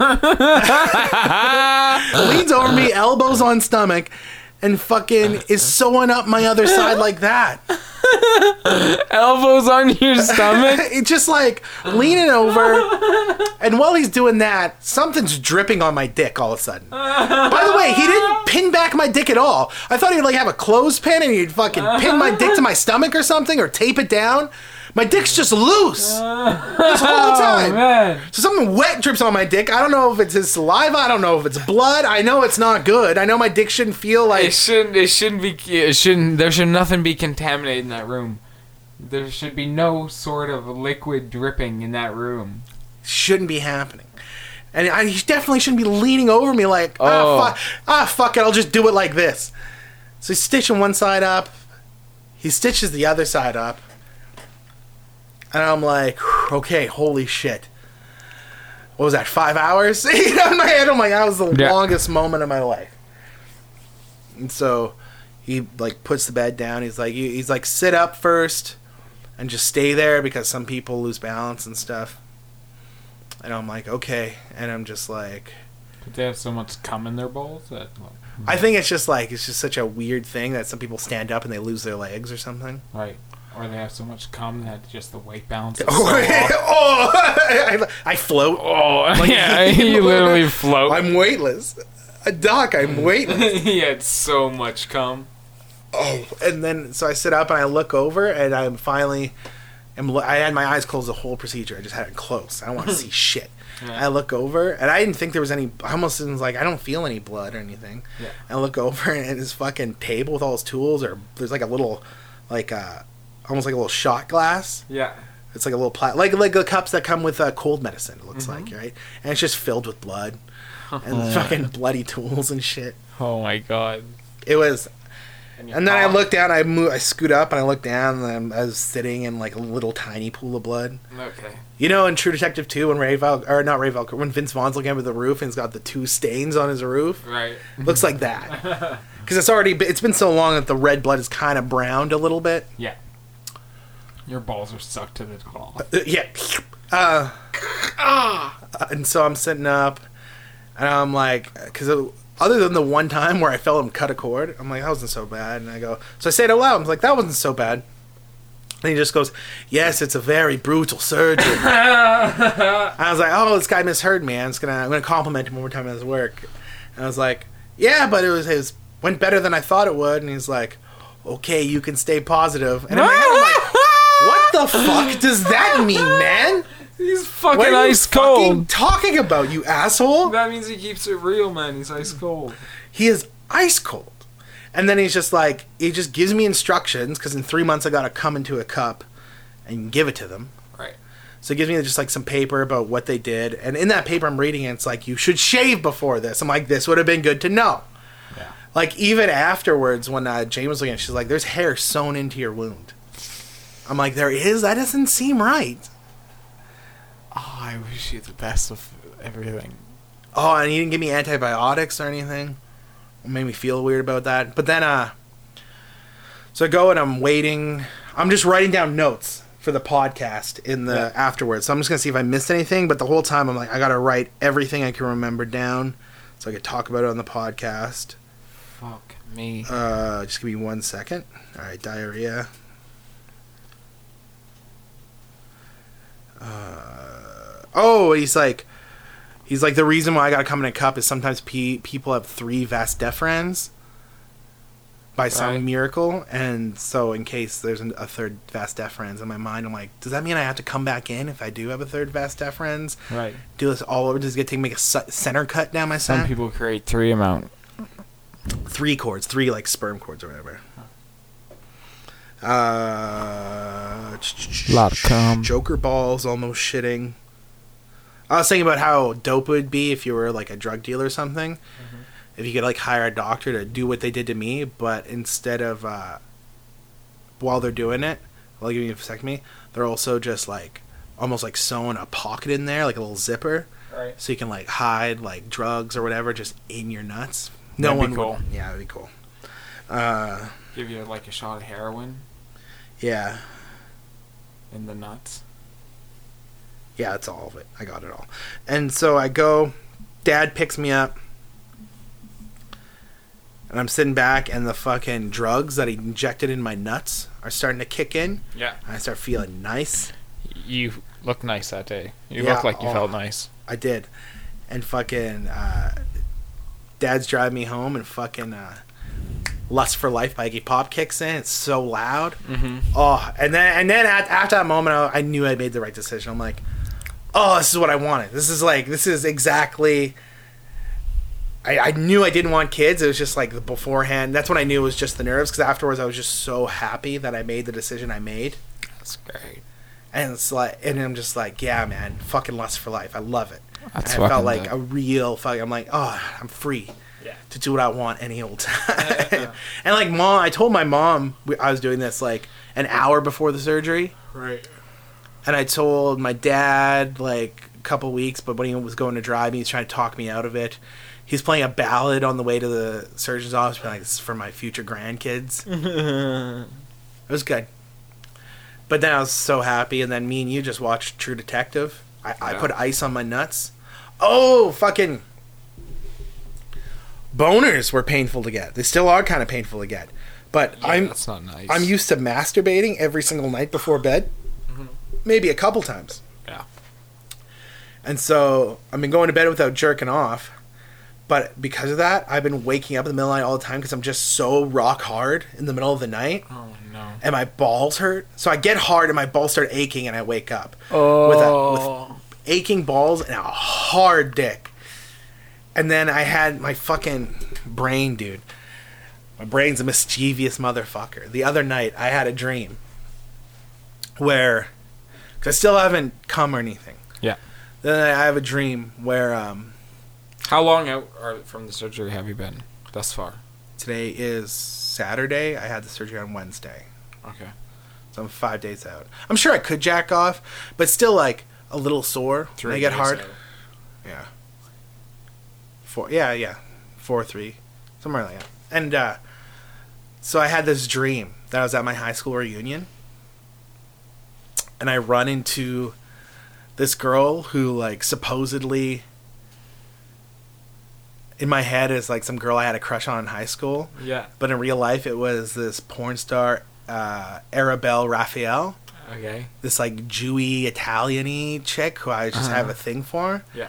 over me, elbows on stomach, and fucking is sewing up my other side like that. Elbows on your stomach. It's just like leaning over, and while he's doing that, something's dripping on my dick all of a sudden. By the way, he didn't pin back my dick at all. I thought he'd like have a clothespin and he'd fucking pin my dick to my stomach or something or tape it down. My dick's just loose this whole time. Oh. So something wet drips on my dick. I don't know if it's his saliva. I don't know if it's blood. I know it's not good. I know my dick shouldn't feel like It shouldn't. It shouldn't be. It shouldn't. There should nothing be contaminated in that room. There should be no sort of liquid dripping in that room. Shouldn't be happening. And I he definitely shouldn't be leaning over me like, Oh. ah, fuck, ah, fuck it, I'll just do it like this. So he's stitching one side up. He stitches the other side up. And I'm like, okay, holy shit. What was that, five hours? you know, in my head, I'm like, that was the Yeah. longest moment of my life. And so he like puts the bed down. He's like, he's like, sit up first and just stay there because some people lose balance and stuff. And I'm like, okay. And I'm just like, Did they have so much cum in their bowls that? I think it's just like it's just such a weird thing that some people stand up and they lose their legs or something. Right. Or they have so much cum that just the weight balance is so Oh. I, I float. Oh, yeah, you literally float. I'm weightless. A doc, I'm weightless. he had so much cum. Oh, and then so I sit up and I look over and I'm finally, am I had my eyes closed the whole procedure. I just had it closed. I don't want to see shit. Yeah. I look over and I didn't think there was any. I almost was like I don't feel any blood or anything. Yeah. I look over and his fucking table with all his tools, or there's like a little, like uh, almost like a little shot glass. Yeah. It's like a little pla- like like the cups that come with uh, cold medicine. It looks Mm-hmm. like right, and it's just filled with blood and fucking bloody tools and shit. Oh my god. It was your and then I looked down, I move, I scoot up, and I looked down, and I'm, I was sitting in like a little tiny pool of blood. Okay. You know, in True Detective 2, when Ray Val, or not Ray Val, when Vince Vaughn's looking over the roof and he's got the two stains on his roof, Right. looks like that. Because it's already, it's been so long that the red blood is kind of browned a little bit. Yeah. Your balls are sucked to the claw. Uh, yeah. Uh, ah. And so I'm sitting up, and I'm like, because other than the one time where I felt him cut a cord, I'm like, that wasn't so bad. And I go, so I say it out loud. I'm like, that wasn't so bad. And he just goes, yes, it's a very brutal surgery. I was like, oh, this guy misheard me. I'm just gonna, I'm gonna compliment him one more time on his work. And I was like, yeah, but it was his went better than I thought it would. And he's like, okay, you can stay positive. And in my head, I'm like, the fuck does that mean, man? He's fucking What are you ice fucking cold. talking about, you asshole? That means he keeps it real, man. He's ice cold. He is ice cold. And then he's just like, he just gives me instructions because in three months I gotta come into a cup and give it to them. Right. So he gives me just like some paper about what they did, and in that paper I'm reading it, it's like you should shave before this. I'm like, this would have been good to know. Yeah. Like even afterwards, when uh, Jane was looking, at it, she's like, "There's hair sewn into your wound." I'm like, "There is? That doesn't seem right." Oh, I wish you the best of everything. Oh, and he didn't give me antibiotics or anything. It made me feel weird about that. But then, uh, so I go and I'm waiting. I'm just writing down notes for the podcast in the Yeah. afterwards. So I'm just gonna see if I missed anything. But the whole time I'm like, I gotta write everything I can remember down so I could talk about it on the podcast. Fuck me. Uh, just give me one second. All right, diarrhea. Uh, oh, he's like, he's like the reason why I gotta come in a cup is sometimes pe- people have three vas deferens by some Right. miracle, and so in case there's an, a third vas deferens in my mind, I'm like, does that mean I have to come back in if I do have a third vas deferens? right. Do this all over? Does it get to make a su- center cut down my side? Some sack? people create three amount. three cords, three like sperm cords or whatever. Uh, Lot of cum. Joker balls, almost shitting. I was thinking about how dope it would be if you were like a drug dealer or something. If you could like hire a doctor to do what they did to me, but instead of uh, while they're doing it, while giving you a vasectomy, they're also just like almost like sewing a pocket in there, like a little zipper, Right. so you can like hide like drugs or whatever just in your nuts. No That'd one be cool. would. Yeah, that'd be cool. Uh, Give you like a shot of heroin yeah, in the nuts. yeah, that's all of it. I got it all. And so I go. Dad picks me up. And I'm sitting back, and the fucking drugs that he injected in my nuts are starting to kick in. Yeah. And I start feeling nice. You look nice that day. You Yeah, look like you oh. felt nice. I did. And fucking uh, dad's driving me home and fucking uh, Lust for Life by Iggy Pop kicks in. It's so loud. Mm-hmm. Oh, and then and then at, after that moment, I, I knew I made the right decision. I'm like, oh, this is what I wanted. This is like this is exactly. I, I knew I didn't want kids. It was just like the beforehand. That's when I knew it was just the nerves. Because afterwards, I was just so happy that I made the decision I made. That's great. And it's like, and I'm just like, yeah, man, fucking lust for life. I love it. That's and I felt like dope. a real fucking. I'm like, oh, I'm free Yeah. to do what I want any old time. and like, mom, I told my mom we- I was doing this like an hour before the surgery, Right. and I told my dad like a couple weeks. But when he was going to drive me, he's trying to talk me out of it. He's playing a ballad on the way to the surgeon's office, being like, "This is for my future grandkids." It was good. But then I was so happy, and then me and you just watched True Detective. I, I put ice on my nuts. Oh, fucking. Boners were painful to get. They still are kind of painful to get. But I'm That's not nice. I'm used to masturbating every single night before bed. Mm-hmm. Maybe a couple times. Yeah. And so I've been going to bed without jerking off. But because of that, I've been waking up in the middle of the night all the time because I'm just so rock hard in the middle of the night Oh no. and my balls hurt. So I get hard and my balls start aching and I wake up Oh. with, a, with oh. aching balls and a hard dick. And then I had my fucking brain, dude. My brain's a mischievous motherfucker. The other night I had a dream where, cause I still haven't come or anything. Yeah. Then I have a dream where um, How long out are, from the surgery have you been thus far? today is Saturday. I had the surgery on Wednesday. Okay. So I'm five days out. I'm sure I could jack off, but still like a little sore. when I get hard. out. Yeah. Four. Yeah, yeah. Four, three, somewhere like that. And uh, so I had this dream that I was at my high school reunion, and I run into this girl who like supposedly in my head is like some girl I had a crush on in high school, Yeah. but in real life it was this porn star uh, Arabelle Raphael Okay. this like Jewy Italian-y chick who I just have a thing for. Yeah.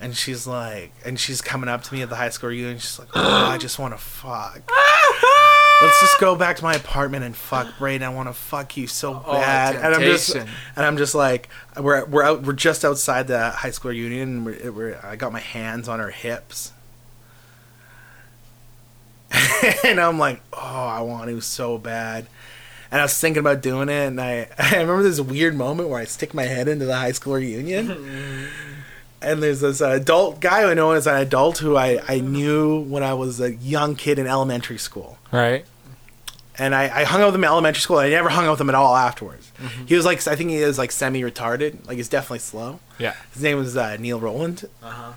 And she's like, and she's coming up to me at the high school reunion. She's like, "Oh, I just want to fuck. Let's just go back to my apartment and fuck, Breydon. I want to fuck you so Oh, bad." and I'm just, and I'm just like, we're we're out, we're just outside the high school reunion. And we're, we're, I got my hands on her hips, and I'm like, "Oh, I want to so bad." And I was thinking about doing it, and I I remember this weird moment where I stick my head into the high school reunion, and there's this uh, adult guy who I know as an adult who I, I knew when I was a young kid in elementary school, Right. and I, I hung out with him in elementary school. I never hung out with him at all afterwards. He was like I think he is like semi retarded, like he's definitely slow. Yeah. His name was uh, Neil Rowland. Uh huh.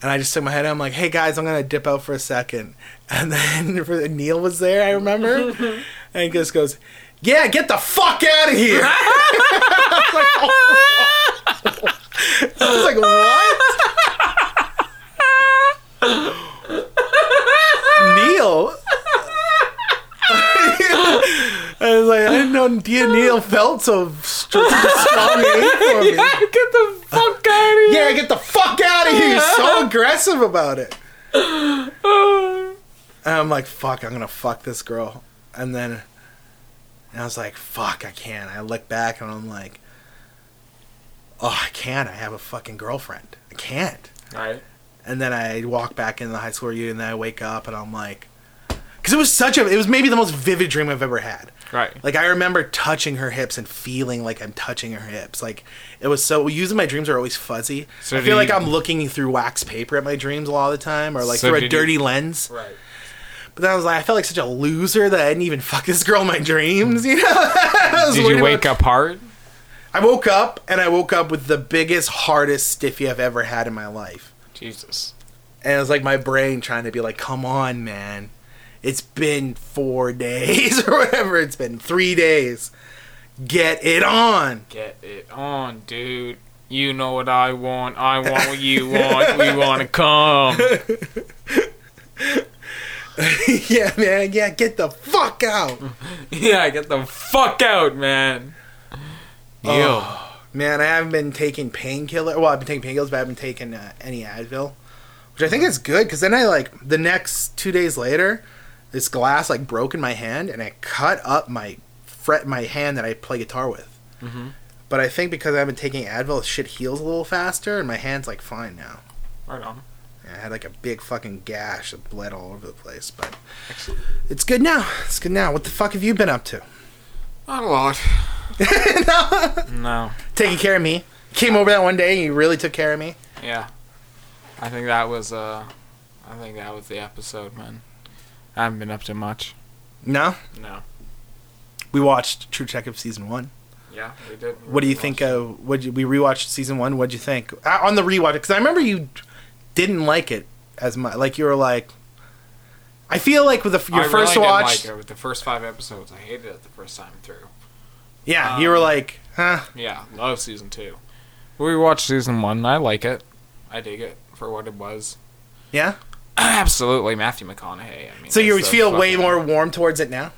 And I just took my head. I'm like, "Hey guys, I'm gonna dip out for a second. And then Neil was there. I remember, and he just goes, "Yeah, get the fuck out of here." I was like, "Oh." I was like, "What?" Neil. I was like, I didn't know Dia Neil felt so str- strongly for me. Get the fuck out of here. Yeah, get the fuck out of here. You're so aggressive about it. And I'm like, fuck, I'm gonna fuck this girl. And then and I was like, fuck, I can't. I look back and I'm like, oh, I can't. I have a fucking girlfriend. I can't. Right. And then I walk back into the high school reunion and then I wake up and I'm like, because it was such a, it was maybe the most vivid dream I've ever had. Right. Like I remember touching her hips and feeling like I'm touching her hips. Like it was so. Usually my dreams are always fuzzy. So I feel like I'm looking through wax paper at my dreams a lot of the time, or like So through a did you- dirty lens. Right. But then I was like, I felt like such a loser that I didn't even fuck this girl in my dreams. You know? Did you wake about- up hard? I woke up and I woke up with the biggest, hardest stiffy I've ever had in my life. Jesus. And it was like my brain trying to be like, come on, man. It's been four days or whatever. It's been three days. Get it on. Get it on, dude. You know what I want. I want what you want. We want to come. yeah, man. Yeah, get the fuck out. Yeah, get the fuck out, man. Ew. Oh, man, I haven't been taking painkiller. Well, I've been taking painkillers, but I haven't taken uh, any Advil, which I think is good because then I like the next two days later, this glass like broke in my hand, and I cut up my fret my hand that I play guitar with. Mm-hmm. But I think because I've been taking Advil, shit heals a little faster, and my hand's like fine now. Right on. Yeah, I had like a big fucking gash that bled all over the place, but Excellent. it's good now. It's good now. What the fuck have you been up to? Not a lot. no. No. Taking care of me. Came over that one day and you really took care of me. Yeah. I think that was uh I think that was the episode, man. I haven't been up to much. No, No. we watched True Detective season one. Yeah, we did. What do you think of? What we rewatched season one? What'd you think uh, on the rewatch? Because I remember you didn't like it as much. Like you were like, I feel like with the, your I first really watch, Didn't like it. With the first five episodes, I hated it the first time through. Yeah, you were Um, like, huh? Yeah, love season two. We watched season one. I like it. I dig it for what it was. Yeah. Absolutely, Matthew McConaughey. I mean, So you feel way more warm towards it now.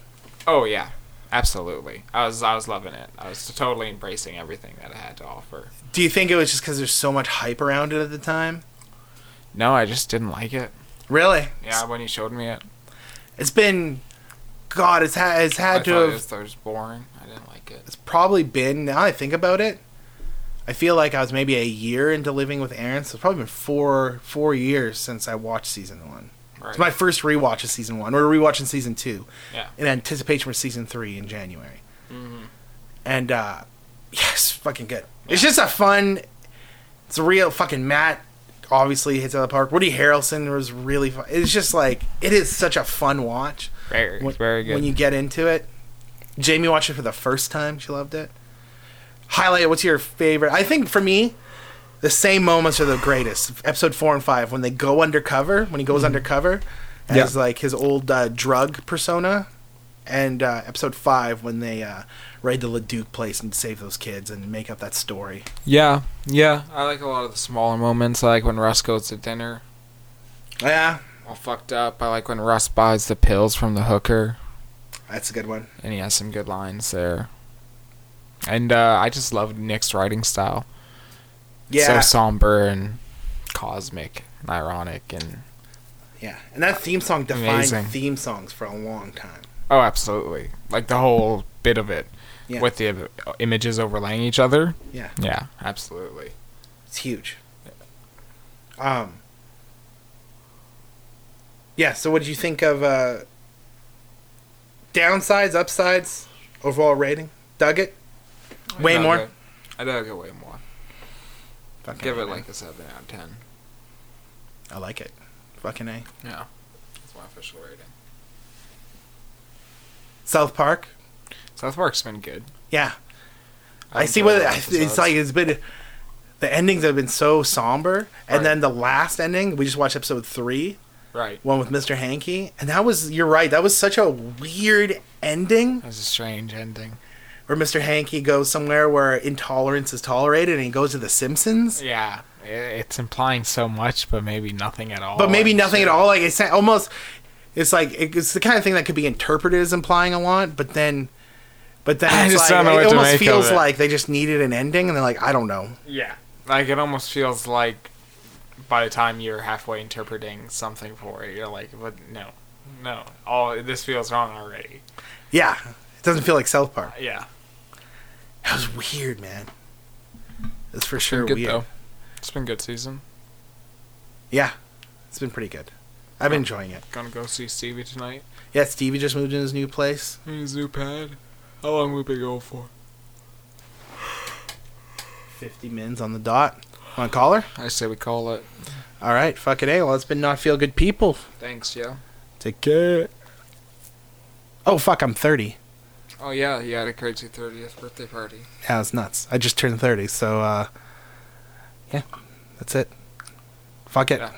Oh yeah, absolutely. I was I was loving it. I was totally embracing everything that it had to offer. Do you think it was just because there's so much hype around it at the time? No, I just didn't like it. Really? Yeah, when you showed me it, It's been, God, it's had it's I had to have. it was boring. Like it. it's probably been now I think about it. I feel like I was maybe a year into living with Aaron, so it's probably been four four years since I watched season one. Right. It's my first rewatch of season one. We're rewatching season two Yeah. in anticipation for season three in January. Mhm. And uh yes, fucking good. It's just a fun. It's a real fucking Matt. Obviously hits out of the park. Woody Harrelson was really fun. It's just like it is such a fun watch. Very, when, very good. when you get into it. Jamie watched it for the first time. She loved it. Highlight. What's your favorite? I think for me, the same moments are the greatest. Episode four and five when they go undercover. When he goes undercover as Yeah. like his old uh, drug persona, and uh, episode five when they uh, raid the Ledoux place and save those kids and make up that story. yeah, yeah. I like a lot of the smaller moments, like when Rust goes to dinner, Yeah, all fucked up. I like when Rust buys the pills from the hooker, that's a good one. and he has some good lines there. And uh, I just love Nick's writing style. Yeah, so somber and cosmic and ironic and yeah, and that theme song defined Amazing. theme songs for a long time. oh absolutely like the whole bit of it Yeah. with the images overlaying each other Yeah. yeah absolutely It's huge. Um. Yeah. So, what did you think of uh, downsides, upsides, overall rating? Dug it? Way I dug more? it. I dug it way more Fucking give A, it man. like a 7 out of 10 I like it. Fucking a. yeah that's my official rating South Park. South Park's been good Yeah. I, I've see what I- it's like. It's been the endings have been so somber, and Right. then the last ending we just watched episode three, right one with Mr. Hanky, and that was you're right. That was such a weird ending. that was a strange ending where Mr. Hanky goes somewhere where intolerance is tolerated and he goes to the Simpsons. yeah it's implying so much but maybe nothing at all But maybe and nothing shit. at all. Like it's almost it's like it's the kind of thing that could be interpreted as implying a lot, but then but then I it's like, it almost feels it. like they just needed an ending and they're like, I don't know. Yeah. Like it almost feels like by the time you're halfway interpreting something for it, you're like, but no. No. All this feels wrong already. Yeah. It doesn't feel like South Park. Uh, yeah. That was weird, man. It's for sure Been good weird. though. It's been good season. Yeah. It's been pretty good. I've been enjoying it. Gonna go see Stevie tonight. Yeah, Stevie just moved in his new place. His new pad. How long will we been going for? 50 mins on the dot. Want to call her? I say we call it. All right, fucking A. Well, it's been not feel good people. Thanks, yeah. Take care. Oh, fuck, I'm 30. Oh yeah, you had a crazy thirtieth birthday party. Yeah, it's nuts. I just turned 30, so, uh, yeah, that's it. Fuck it. Yeah.